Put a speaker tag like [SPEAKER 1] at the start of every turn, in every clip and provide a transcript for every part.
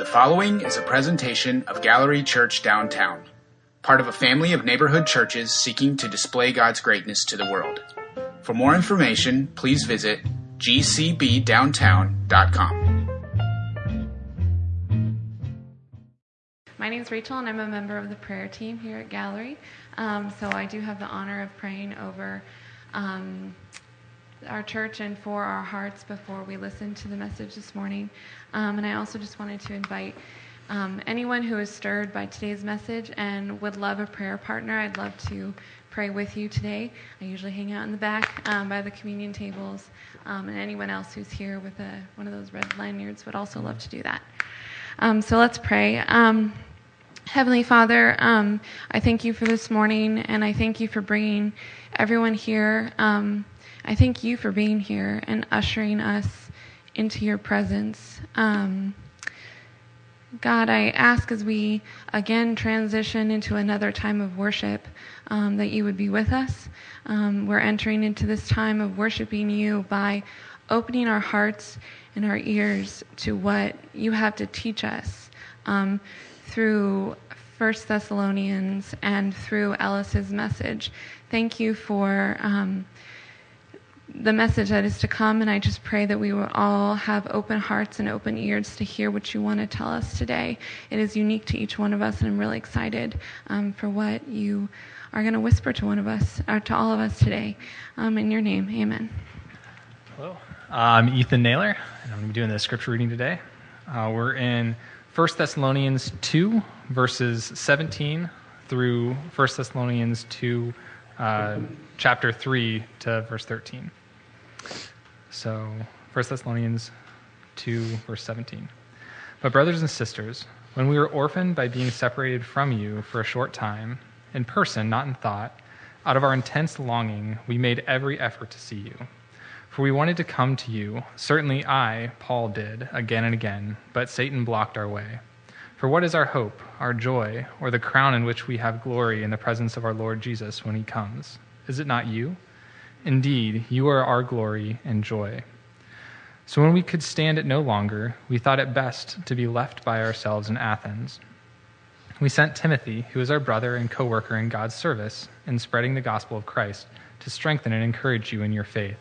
[SPEAKER 1] The following is a presentation of Gallery Church Downtown, part of a family of neighborhood churches seeking to display God's greatness to the world. For more information, please visit gcbdowntown.com.
[SPEAKER 2] My name is Rachel, and I'm a member of the prayer team here at Gallery. Um, so I do have the honor of praying over um, our church and for our hearts before we listen to the message this morning. Um, and I also just wanted to invite um, anyone who is stirred by today's message and would love a prayer partner. I'd love to pray with you today. I usually hang out in the back um, by the communion tables, um, and anyone else who's here with a, one of those red lanyards would also love to do that. Um, so let's pray. Um, Heavenly Father, I thank you for this morning, and I thank you for bringing everyone here. Um, I thank you for being here and ushering us into your presence. Um, God, I ask as we again transition into another time of worship um, that you would be with us. Um, we're entering into this time of worshiping you by opening our hearts and our ears to what you have to teach us um, through First Thessalonians and through Ellis's message. Thank you for um, the message that is to come, and I just pray that we will all have open hearts and open ears to hear what you want to tell us today. It is unique to each one of us, and I'm really excited um, for what you are going to whisper to one of us, or to all of us today. Um, in your name, amen.
[SPEAKER 3] Hello, I'm Ethan Naylor, and I'm going to be doing the scripture reading today. Uh, we're in 1 Thessalonians 2, verses 17 through 1 Thessalonians 2, uh, chapter 3 to verse 13. So, 1 Thessalonians 2, verse 17. But, brothers and sisters, when we were orphaned by being separated from you for a short time, in person, not in thought, out of our intense longing, we made every effort to see you. For we wanted to come to you. Certainly I, Paul, did, again and again, but Satan blocked our way. For what is our hope, our joy, or the crown in which we have glory in the presence of our Lord Jesus when he comes? Is it not you? Indeed, you are our glory and joy. So when we could stand it no longer, we thought it best to be left by ourselves in Athens. We sent Timothy, who is our brother and co worker in God's service in spreading the gospel of Christ, to strengthen and encourage you in your faith,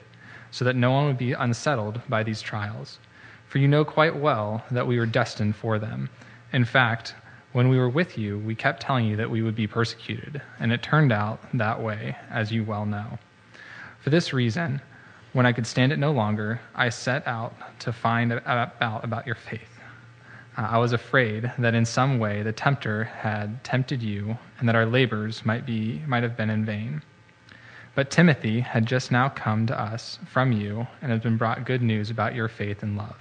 [SPEAKER 3] so that no one would be unsettled by these trials. For you know quite well that we were destined for them. In fact, when we were with you, we kept telling you that we would be persecuted, and it turned out that way, as you well know. For this reason, when I could stand it no longer, I set out to find out about your faith. Uh, I was afraid that in some way the tempter had tempted you, and that our labors might, be, might have been in vain. But Timothy had just now come to us from you and has been brought good news about your faith and love.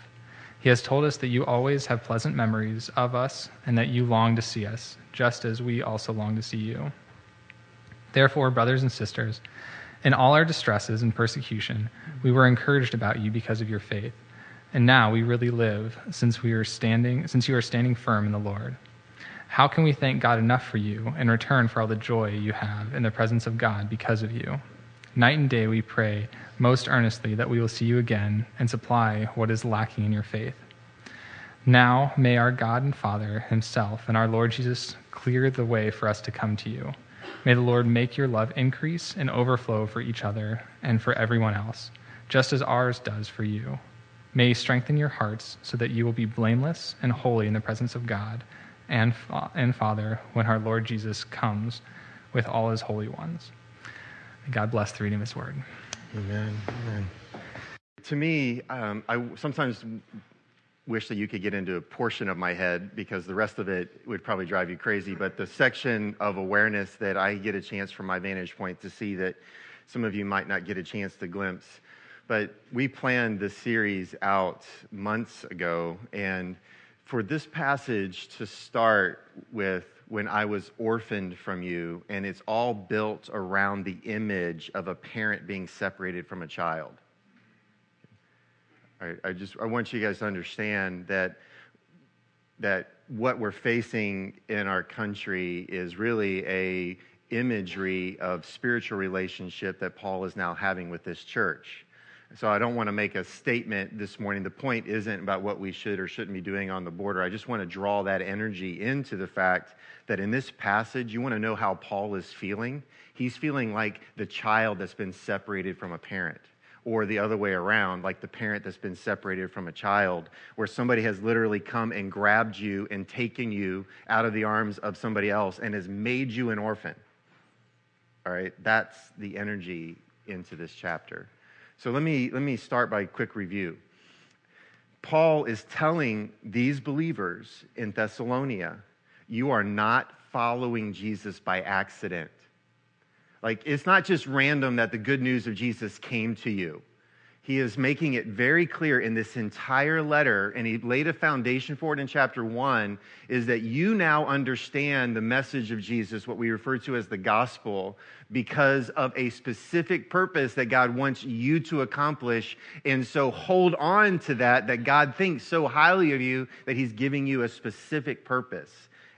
[SPEAKER 3] He has told us that you always have pleasant memories of us and that you long to see us, just as we also long to see you. Therefore, brothers and sisters, in all our distresses and persecution, we were encouraged about you because of your faith. And now we really live since we are standing since you are standing firm in the Lord. How can we thank God enough for you in return for all the joy you have in the presence of God because of you? Night and day we pray most earnestly that we will see you again and supply what is lacking in your faith. Now may our God and Father Himself and our Lord Jesus clear the way for us to come to you. May the Lord make your love increase and overflow for each other and for everyone else, just as ours does for you. May He strengthen your hearts so that you will be blameless and holy in the presence of God and, and Father when our Lord Jesus comes with all His holy ones. May God bless the reading of His word.
[SPEAKER 4] Amen. Amen. To me, um, I sometimes wish that you could get into a portion of my head because the rest of it would probably drive you crazy. But the section of awareness that I get a chance from my vantage point to see that some of you might not get a chance to glimpse. But we planned this series out months ago. And for this passage to start with when I was orphaned from you, and it's all built around the image of a parent being separated from a child. I, I just I want you guys to understand that that what we're facing in our country is really a imagery of spiritual relationship that Paul is now having with this church. So I don't want to make a statement this morning. The point isn't about what we should or shouldn't be doing on the border. I just want to draw that energy into the fact that in this passage, you want to know how Paul is feeling. He's feeling like the child that's been separated from a parent or the other way around, like the parent that's been separated from a child, where somebody has literally come and grabbed you and taken you out of the arms of somebody else and has made you an orphan. All right, that's the energy into this chapter. So let me, let me start by a quick review. Paul is telling these believers in Thessalonica, you are not following Jesus by accident. Like, it's not just random that the good news of Jesus came to you. He is making it very clear in this entire letter, and he laid a foundation for it in chapter one, is that you now understand the message of Jesus, what we refer to as the gospel, because of a specific purpose that God wants you to accomplish. And so hold on to that, that God thinks so highly of you that he's giving you a specific purpose.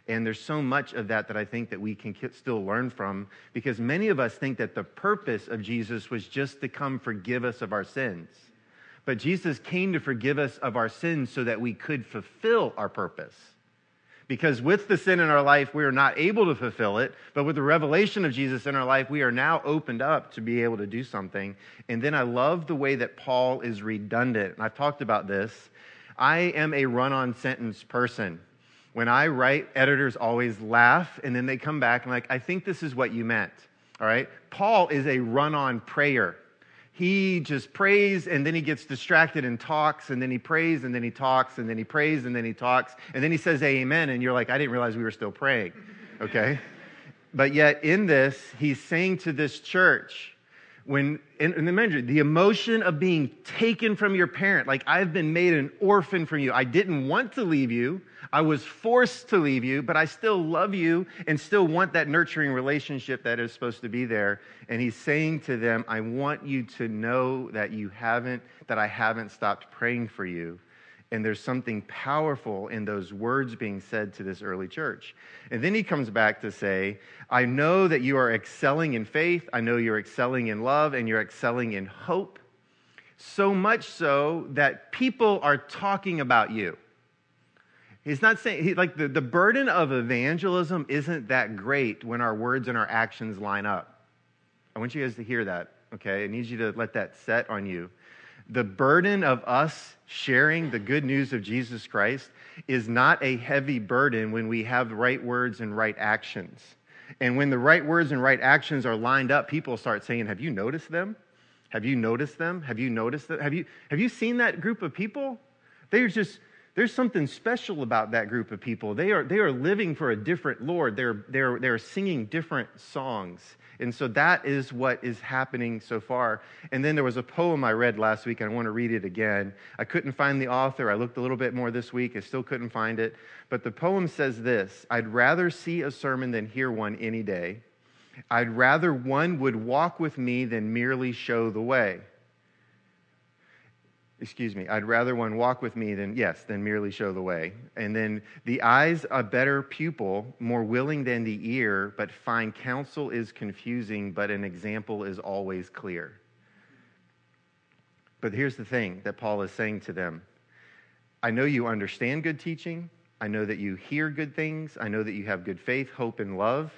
[SPEAKER 4] And there's so much of that that I think that we can still learn from because many of us think that the purpose of Jesus was just to come forgive us of our sins. But Jesus came to forgive us of our sins so that we could fulfill our purpose. Because with the sin in our life, we are not able to fulfill it. But with the revelation of Jesus in our life, we are now opened up to be able to do something. And then I love the way that Paul is redundant. And I've talked about this. I am a run on sentence person. When I write, editors always laugh and then they come back and like, I think this is what you meant. All right? Paul is a run on prayer. He just prays and then he gets distracted and talks and then he prays and then he talks and then he prays and then he talks and then he says amen and you're like, I didn't realize we were still praying. Okay? but yet in this, he's saying to this church, when in the remember the emotion of being taken from your parent like i've been made an orphan from you i didn't want to leave you I was forced to leave you, but I still love you and still want that nurturing relationship that is supposed to be there. And he's saying to them, I want you to know that you haven't, that I haven't stopped praying for you. And there's something powerful in those words being said to this early church. And then he comes back to say, I know that you are excelling in faith. I know you're excelling in love and you're excelling in hope. So much so that people are talking about you. He's not saying, he, like, the, the burden of evangelism isn't that great when our words and our actions line up. I want you guys to hear that, okay? I need you to let that set on you. The burden of us sharing the good news of Jesus Christ is not a heavy burden when we have the right words and right actions. And when the right words and right actions are lined up, people start saying, Have you noticed them? Have you noticed them? Have you noticed them? Have you, have you seen that group of people? They're just, there's something special about that group of people. They are, they are living for a different Lord. They're, they're, they're singing different songs. And so that is what is happening so far. And then there was a poem I read last week, and I want to read it again. I couldn't find the author. I looked a little bit more this week. I still couldn't find it. But the poem says this I'd rather see a sermon than hear one any day. I'd rather one would walk with me than merely show the way excuse me, I'd rather one walk with me than, yes, than merely show the way. And then the eye's a better pupil, more willing than the ear, but fine counsel is confusing, but an example is always clear. But here's the thing that Paul is saying to them I know you understand good teaching. I know that you hear good things. I know that you have good faith, hope, and love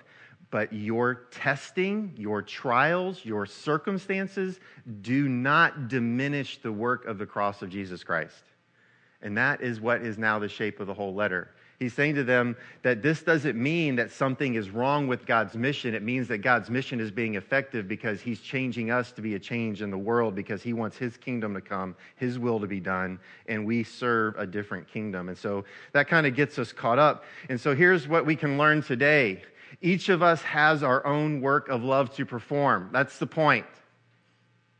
[SPEAKER 4] but your testing, your trials, your circumstances do not diminish the work of the cross of Jesus Christ. And that is what is now the shape of the whole letter. He's saying to them that this doesn't mean that something is wrong with God's mission. It means that God's mission is being effective because He's changing us to be a change in the world because He wants His kingdom to come, His will to be done, and we serve a different kingdom. And so that kind of gets us caught up. And so here's what we can learn today each of us has our own work of love to perform. That's the point.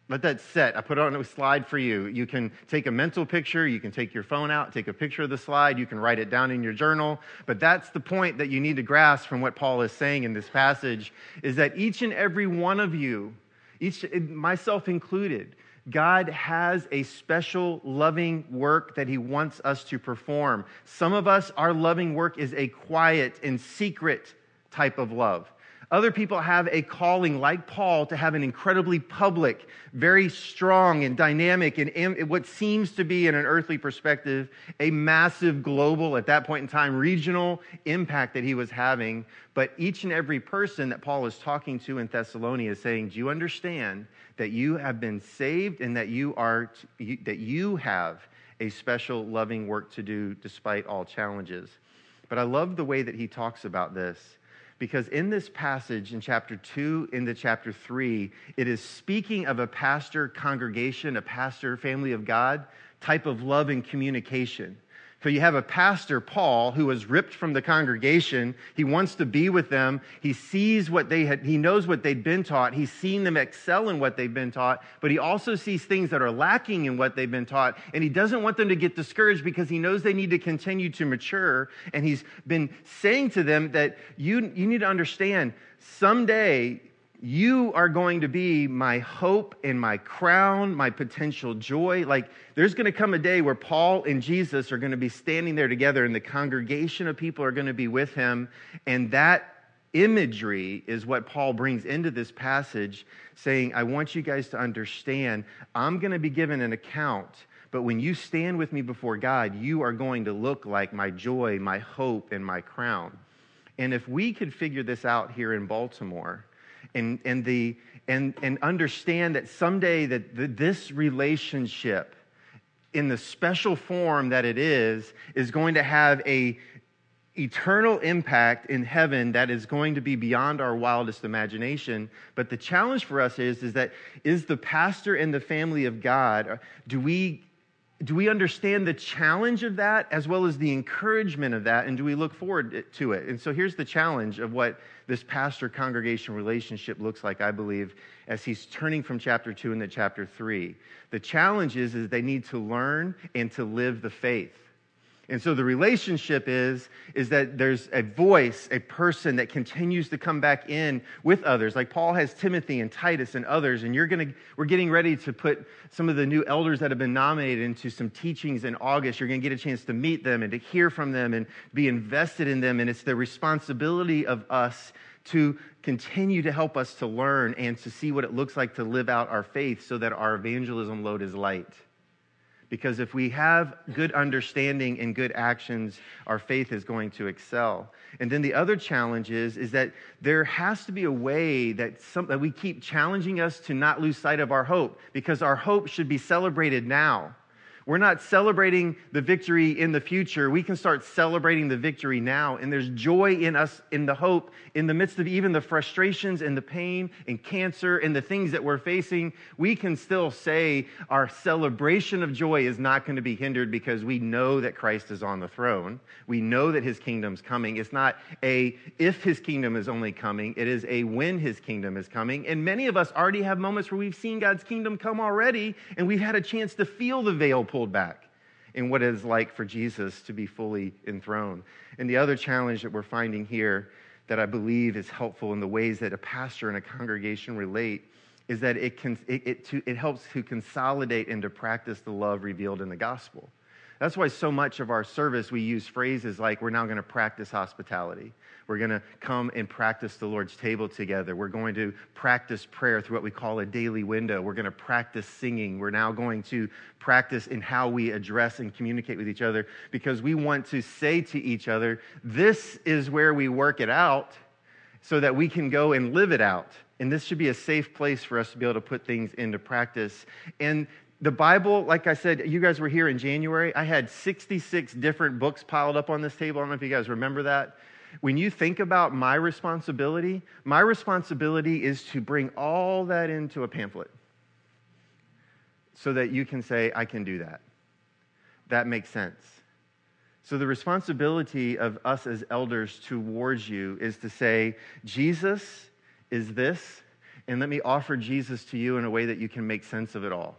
[SPEAKER 4] Let that set. I put it on a slide for you. You can take a mental picture, you can take your phone out, take a picture of the slide, you can write it down in your journal. But that's the point that you need to grasp from what Paul is saying in this passage is that each and every one of you, each myself included, God has a special loving work that He wants us to perform. Some of us, our loving work is a quiet and secret type of love. Other people have a calling, like Paul, to have an incredibly public, very strong and dynamic, and what seems to be, in an earthly perspective, a massive global, at that point in time, regional impact that he was having. But each and every person that Paul is talking to in Thessalonica is saying, Do you understand that you have been saved and that you, are, that you have a special loving work to do despite all challenges? But I love the way that he talks about this because in this passage in chapter 2 into chapter 3, it is speaking of a pastor congregation, a pastor family of God type of love and communication. So you have a pastor, Paul, who was ripped from the congregation. He wants to be with them. He sees what they had, he knows what they'd been taught. He's seen them excel in what they've been taught, but he also sees things that are lacking in what they've been taught. And he doesn't want them to get discouraged because he knows they need to continue to mature. And he's been saying to them that you, you need to understand someday you are going to be my hope and my crown, my potential joy. Like, there's going to come a day where Paul and Jesus are going to be standing there together, and the congregation of people are going to be with him. And that imagery is what Paul brings into this passage, saying, I want you guys to understand, I'm going to be given an account. But when you stand with me before God, you are going to look like my joy, my hope, and my crown. And if we could figure this out here in Baltimore, and, and, the, and, and understand that someday that the, this relationship in the special form that it is is going to have a eternal impact in heaven that is going to be beyond our wildest imagination. But the challenge for us is is that is the pastor and the family of god uh, do we do we understand the challenge of that as well as the encouragement of that? And do we look forward to it? And so here's the challenge of what this pastor congregation relationship looks like, I believe, as he's turning from chapter two into chapter three. The challenge is, is they need to learn and to live the faith. And so the relationship is, is that there's a voice, a person that continues to come back in with others. Like Paul has Timothy and Titus and others, and you're gonna, we're getting ready to put some of the new elders that have been nominated into some teachings in August. You're gonna get a chance to meet them and to hear from them and be invested in them. And it's the responsibility of us to continue to help us to learn and to see what it looks like to live out our faith so that our evangelism load is light. Because if we have good understanding and good actions, our faith is going to excel. And then the other challenge is, is that there has to be a way that, some, that we keep challenging us to not lose sight of our hope, because our hope should be celebrated now. We're not celebrating the victory in the future. We can start celebrating the victory now. And there's joy in us, in the hope, in the midst of even the frustrations and the pain and cancer and the things that we're facing. We can still say our celebration of joy is not going to be hindered because we know that Christ is on the throne. We know that his kingdom's coming. It's not a if his kingdom is only coming, it is a when his kingdom is coming. And many of us already have moments where we've seen God's kingdom come already and we've had a chance to feel the veil pulled back in what it is like for Jesus to be fully enthroned. And the other challenge that we're finding here that I believe is helpful in the ways that a pastor and a congregation relate is that it, can, it, it, to, it helps to consolidate and to practice the love revealed in the gospel. That's why so much of our service we use phrases like we're now going to practice hospitality. We're going to come and practice the Lord's table together. We're going to practice prayer through what we call a daily window. We're going to practice singing. We're now going to practice in how we address and communicate with each other because we want to say to each other, this is where we work it out so that we can go and live it out. And this should be a safe place for us to be able to put things into practice. And the Bible, like I said, you guys were here in January. I had 66 different books piled up on this table. I don't know if you guys remember that. When you think about my responsibility, my responsibility is to bring all that into a pamphlet so that you can say, I can do that. That makes sense. So, the responsibility of us as elders towards you is to say, Jesus is this, and let me offer Jesus to you in a way that you can make sense of it all.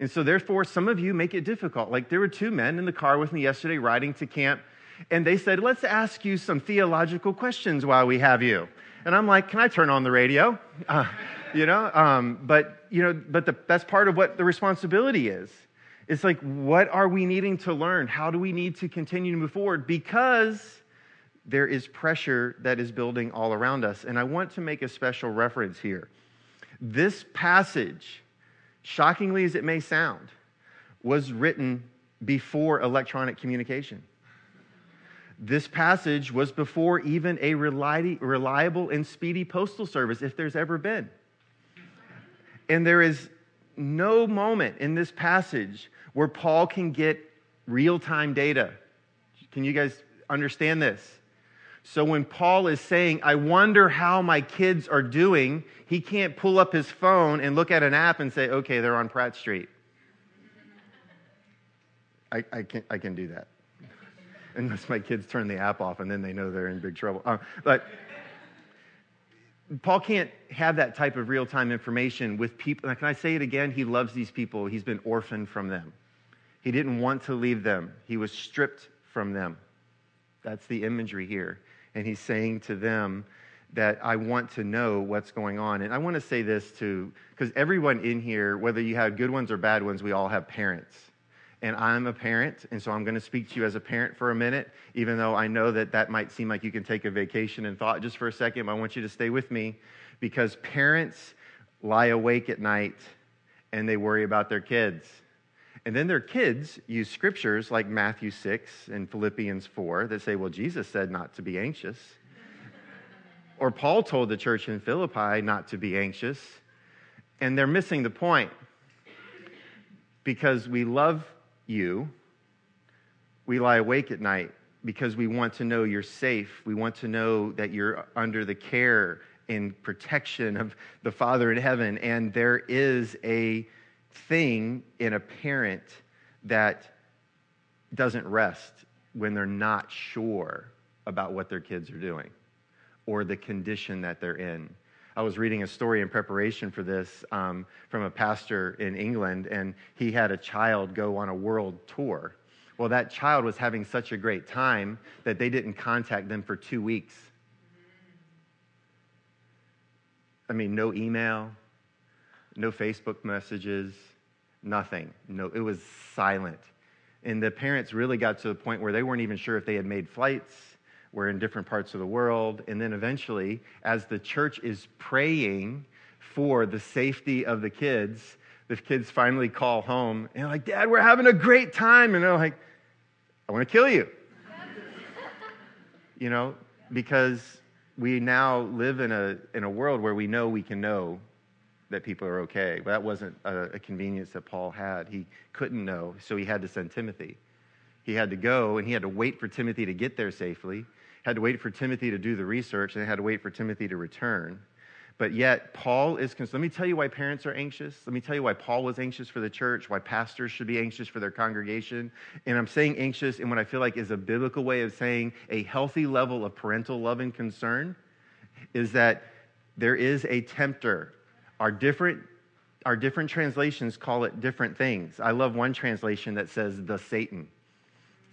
[SPEAKER 4] And so, therefore, some of you make it difficult. Like there were two men in the car with me yesterday riding to camp, and they said, Let's ask you some theological questions while we have you. And I'm like, Can I turn on the radio? Uh, you know, um, but, you know, but the, that's part of what the responsibility is. It's like, what are we needing to learn? How do we need to continue to move forward? Because there is pressure that is building all around us. And I want to make a special reference here. This passage, shockingly as it may sound, was written before electronic communication. This passage was before even a reliable and speedy postal service, if there's ever been. And there is no moment in this passage where Paul can get real time data. Can you guys understand this? So when Paul is saying, I wonder how my kids are doing, he can't pull up his phone and look at an app and say, okay, they're on Pratt Street. I, I, can, I can do that. Unless my kids turn the app off and then they know they're in big trouble. Uh, but Paul can't have that type of real time information with people. Can I say it again? He loves these people. He's been orphaned from them. He didn't want to leave them, he was stripped from them. That's the imagery here. And he's saying to them that I want to know what's going on. And I want to say this too, because everyone in here, whether you have good ones or bad ones, we all have parents. And I'm a parent, and so I'm going to speak to you as a parent for a minute, even though I know that that might seem like you can take a vacation and thought just for a second. But I want you to stay with me because parents lie awake at night and they worry about their kids. And then their kids use scriptures like Matthew 6 and Philippians 4 that say, well, Jesus said not to be anxious. or Paul told the church in Philippi not to be anxious. And they're missing the point because we love you. We lie awake at night because we want to know you're safe. We want to know that you're under the care and protection of the Father in heaven. And there is a thing in a parent that doesn't rest when they're not sure about what their kids are doing or the condition that they're in. I was reading a story in preparation for this um, from a pastor in England, and he had a child go on a world tour. Well, that child was having such a great time that they didn't contact them for two weeks. I mean, no email, no Facebook messages, nothing. No, it was silent. And the parents really got to the point where they weren't even sure if they had made flights, were in different parts of the world. And then eventually, as the church is praying for the safety of the kids, the kids finally call home and are like, Dad, we're having a great time. And they're like, I want to kill you. you know, because we now live in a, in a world where we know we can know that people are okay. But that wasn't a, a convenience that Paul had. He couldn't know, so he had to send Timothy. He had to go and he had to wait for Timothy to get there safely, had to wait for Timothy to do the research, and had to wait for Timothy to return. But yet, Paul is concerned. Let me tell you why parents are anxious. Let me tell you why Paul was anxious for the church, why pastors should be anxious for their congregation. And I'm saying anxious in what I feel like is a biblical way of saying a healthy level of parental love and concern is that there is a tempter. Our different, our different translations call it different things. I love one translation that says the Satan.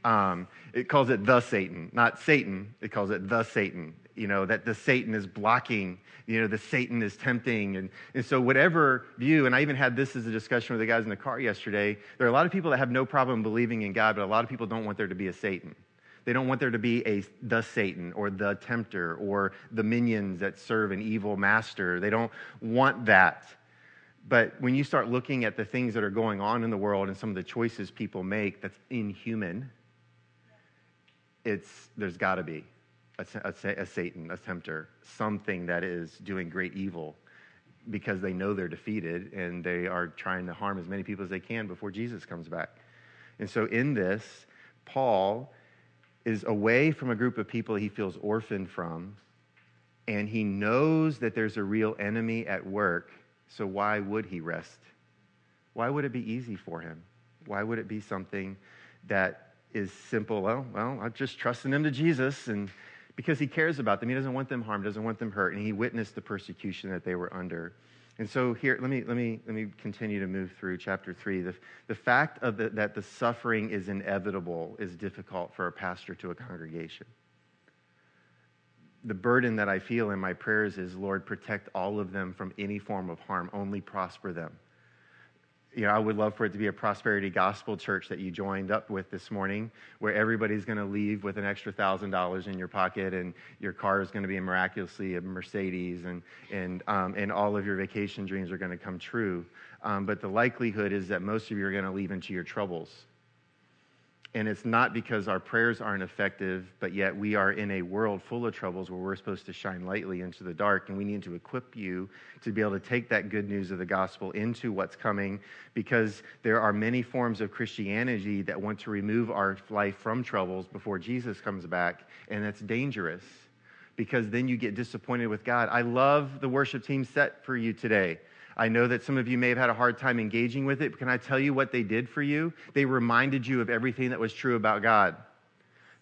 [SPEAKER 4] Um, it calls it the Satan, not Satan. It calls it the Satan. You know, that the Satan is blocking, you know, the Satan is tempting. And, and so, whatever view, and I even had this as a discussion with the guys in the car yesterday, there are a lot of people that have no problem believing in God, but a lot of people don't want there to be a Satan. They don't want there to be a the Satan or the tempter or the minions that serve an evil master. They don't want that. But when you start looking at the things that are going on in the world and some of the choices people make that's inhuman, it's, there's got to be a, a, a Satan, a tempter, something that is doing great evil because they know they're defeated and they are trying to harm as many people as they can before Jesus comes back. And so, in this, Paul is away from a group of people he feels orphaned from, and he knows that there's a real enemy at work. So, why would he rest? Why would it be easy for him? Why would it be something that is simple. Well, well, I'm just trusting them to Jesus, and because he cares about them, he doesn't want them harmed, doesn't want them hurt, and he witnessed the persecution that they were under. And so here, let me, let me, let me continue to move through chapter three. The, the fact of the, that the suffering is inevitable is difficult for a pastor to a congregation. The burden that I feel in my prayers is, Lord, protect all of them from any form of harm, only prosper them you know, I would love for it to be a prosperity gospel church that you joined up with this morning, where everybody's going to leave with an extra thousand dollars in your pocket, and your car is going to be miraculously a Mercedes, and and um, and all of your vacation dreams are going to come true. Um, but the likelihood is that most of you are going to leave into your troubles. And it's not because our prayers aren't effective, but yet we are in a world full of troubles where we're supposed to shine lightly into the dark. And we need to equip you to be able to take that good news of the gospel into what's coming because there are many forms of Christianity that want to remove our life from troubles before Jesus comes back. And that's dangerous because then you get disappointed with God. I love the worship team set for you today. I know that some of you may have had a hard time engaging with it. But can I tell you what they did for you? They reminded you of everything that was true about God.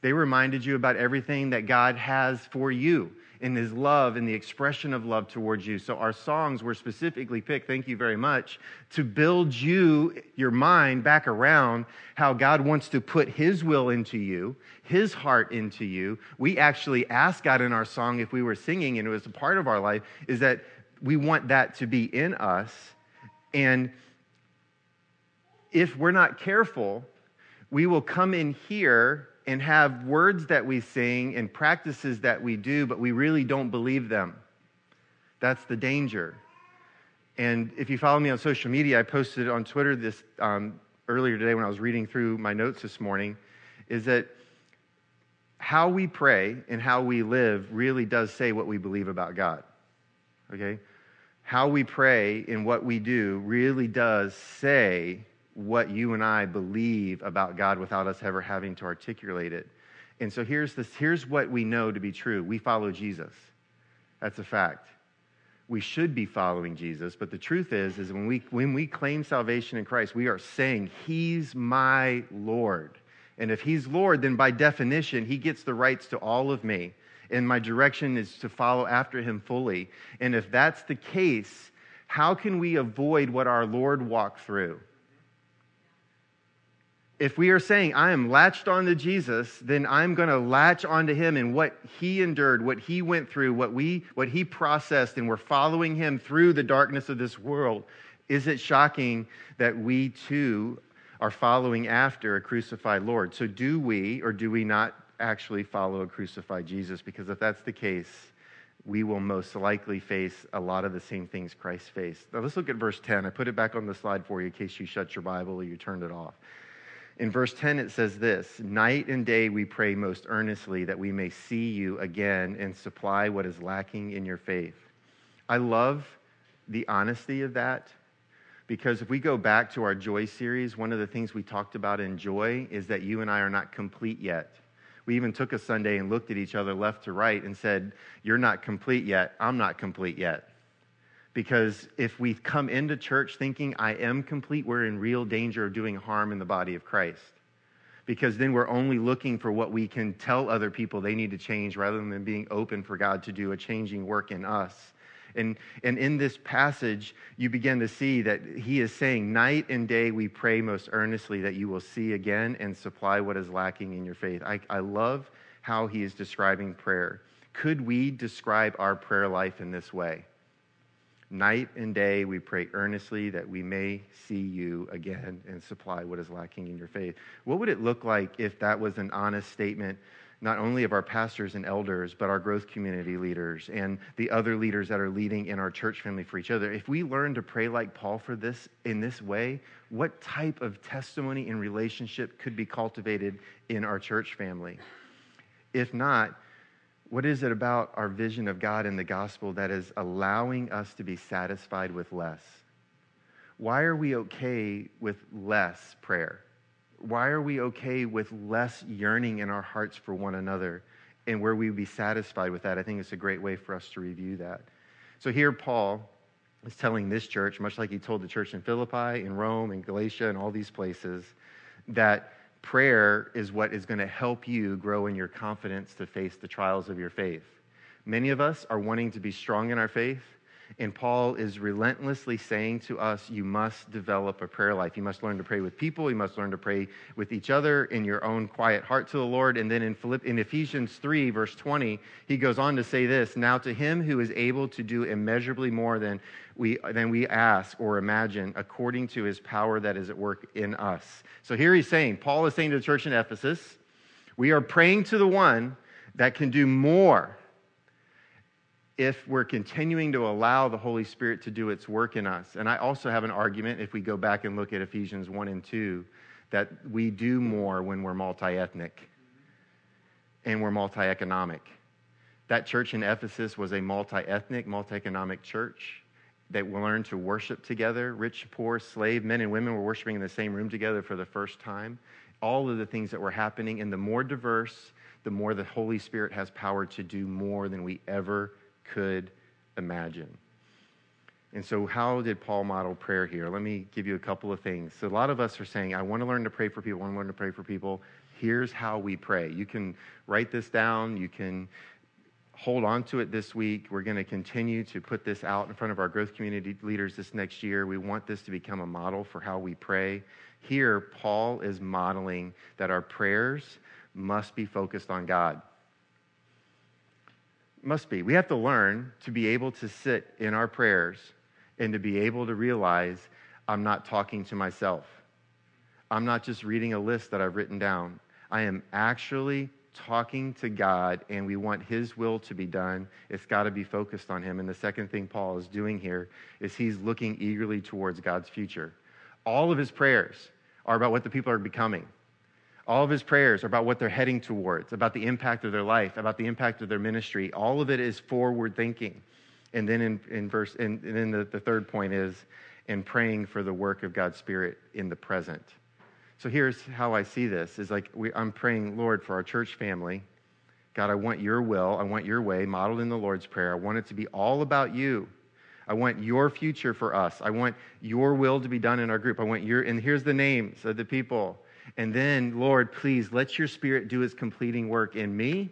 [SPEAKER 4] They reminded you about everything that God has for you in his love and the expression of love towards you. So our songs were specifically picked, thank you very much, to build you, your mind back around how God wants to put his will into you, his heart into you. We actually asked God in our song if we were singing and it was a part of our life, is that we want that to be in us. And if we're not careful, we will come in here and have words that we sing and practices that we do, but we really don't believe them. That's the danger. And if you follow me on social media, I posted on Twitter this um, earlier today when I was reading through my notes this morning, is that how we pray and how we live really does say what we believe about God. Okay? How we pray and what we do really does say what you and I believe about God without us ever having to articulate it. And so here's, this, here's what we know to be true we follow Jesus. That's a fact. We should be following Jesus, but the truth is, is when we, when we claim salvation in Christ, we are saying, He's my Lord. And if He's Lord, then by definition, He gets the rights to all of me and my direction is to follow after him fully. And if that's the case, how can we avoid what our Lord walked through? If we are saying, I am latched onto Jesus, then I'm going to latch onto him and what he endured, what he went through, what, we, what he processed, and we're following him through the darkness of this world. Is it shocking that we too are following after a crucified Lord? So, do we or do we not actually follow a crucified Jesus, because if that's the case, we will most likely face a lot of the same things Christ faced. Now let's look at verse 10. I put it back on the slide for you in case you shut your Bible or you turned it off. In verse 10, it says this Night and day we pray most earnestly that we may see you again and supply what is lacking in your faith. I love the honesty of that because if we go back to our joy series, one of the things we talked about in joy is that you and I are not complete yet. We even took a Sunday and looked at each other left to right and said, You're not complete yet. I'm not complete yet. Because if we come into church thinking I am complete, we're in real danger of doing harm in the body of Christ. Because then we're only looking for what we can tell other people they need to change rather than being open for God to do a changing work in us. And, and in this passage, you begin to see that he is saying, Night and day we pray most earnestly that you will see again and supply what is lacking in your faith. I, I love how he is describing prayer. Could we describe our prayer life in this way? Night and day we pray earnestly that we may see you again and supply what is lacking in your faith. What would it look like if that was an honest statement not only of our pastors and elders, but our growth community leaders and the other leaders that are leading in our church family for each other. If we learn to pray like Paul for this in this way, what type of testimony and relationship could be cultivated in our church family? If not, what is it about our vision of God and the gospel that is allowing us to be satisfied with less? Why are we okay with less prayer? Why are we okay with less yearning in our hearts for one another and where we would be satisfied with that? I think it's a great way for us to review that. So here, Paul is telling this church, much like he told the church in Philippi, in Rome, in Galatia, and all these places, that prayer is what is going to help you grow in your confidence to face the trials of your faith. Many of us are wanting to be strong in our faith, And Paul is relentlessly saying to us, you must develop a prayer life. You must learn to pray with people. You must learn to pray with each other in your own quiet heart to the Lord. And then in, Philipp, in Ephesians 3, verse 20, he goes on to say this Now to him who is able to do immeasurably more than we, than we ask or imagine, according to his power that is at work in us. So here he's saying, Paul is saying to the church in Ephesus, we are praying to the one that can do more if we're continuing to allow the Holy Spirit to do its work in us. And I also have an argument, if we go back and look at Ephesians 1 and 2, that we do more when we're multi ethnic and we're multi economic. That church in Ephesus was a multi ethnic, multi economic church that learned to worship together. Rich, poor, slave, men and women were worshiping in the same room together for the first time. All of the things that were happening, and the more diverse, the more the Holy Spirit has power to do more than we ever could imagine. And so, how did Paul model prayer here? Let me give you a couple of things. So, a lot of us are saying, I want to learn to pray for people, I want to learn to pray for people. Here's how we pray. You can write this down, you can hold on to it this week. We're going to continue to put this out in front of our growth community leaders this next year. We want this to become a model for how we pray. Here, Paul is modeling that our prayers must be focused on God must be. We have to learn to be able to sit in our prayers and to be able to realize I'm not talking to myself. I'm not just reading a list that I've written down. I am actually talking to God and we want His will to be done. It's got to be focused on Him. And the second thing Paul is doing here is he's looking eagerly towards God's future. All of his prayers are about what the people are becoming. All of his prayers are about what they're heading towards, about the impact of their life, about the impact of their ministry. All of it is forward thinking. And then in, in verse, and, and then the, the third point is in praying for the work of God's Spirit in the present. So here's how I see this is like we, I'm praying, Lord, for our church family. God, I want your will. I want your way modeled in the Lord's Prayer. I want it to be all about you. I want your future for us. I want your will to be done in our group. I want your, and here's the names of the people and then, Lord, please let your spirit do its completing work in me.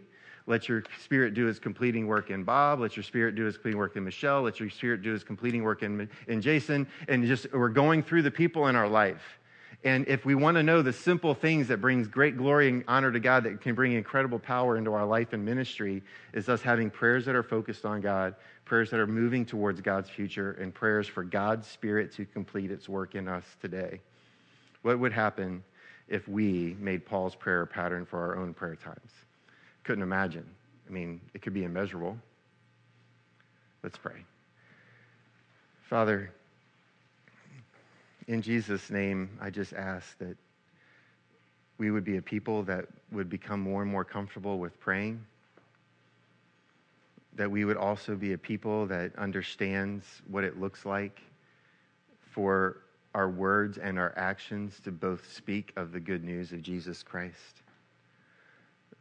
[SPEAKER 4] Let your spirit do its completing work in Bob. Let your spirit do its completing work in Michelle. Let your spirit do its completing work in, in Jason. And just, we're going through the people in our life. And if we want to know the simple things that brings great glory and honor to God that can bring incredible power into our life and ministry, is us having prayers that are focused on God, prayers that are moving towards God's future, and prayers for God's Spirit to complete its work in us today. What would happen if we made Paul's prayer pattern for our own prayer times. Couldn't imagine. I mean, it could be immeasurable. Let's pray. Father, in Jesus' name, I just ask that we would be a people that would become more and more comfortable with praying. That we would also be a people that understands what it looks like for our words and our actions to both speak of the good news of Jesus Christ.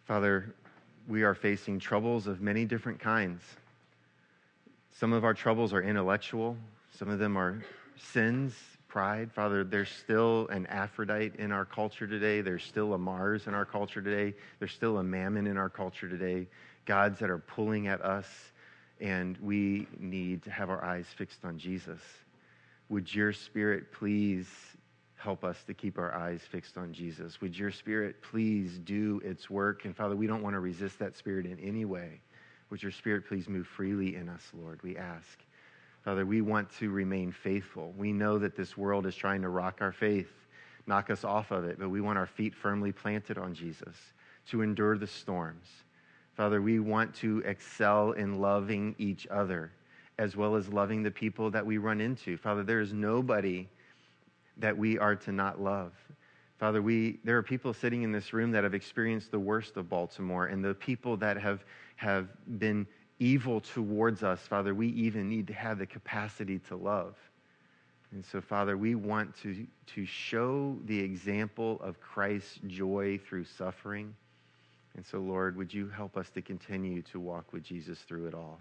[SPEAKER 4] Father, we are facing troubles of many different kinds. Some of our troubles are intellectual, some of them are sins, pride. Father, there's still an Aphrodite in our culture today. There's still a Mars in our culture today. There's still a mammon in our culture today. Gods that are pulling at us, and we need to have our eyes fixed on Jesus. Would your spirit please help us to keep our eyes fixed on Jesus? Would your spirit please do its work? And Father, we don't want to resist that spirit in any way. Would your spirit please move freely in us, Lord? We ask. Father, we want to remain faithful. We know that this world is trying to rock our faith, knock us off of it, but we want our feet firmly planted on Jesus to endure the storms. Father, we want to excel in loving each other as well as loving the people that we run into. Father, there is nobody that we are to not love. Father, we, there are people sitting in this room that have experienced the worst of Baltimore, and the people that have, have been evil towards us, Father, we even need to have the capacity to love. And so, Father, we want to, to show the example of Christ's joy through suffering. And so, Lord, would you help us to continue to walk with Jesus through it all?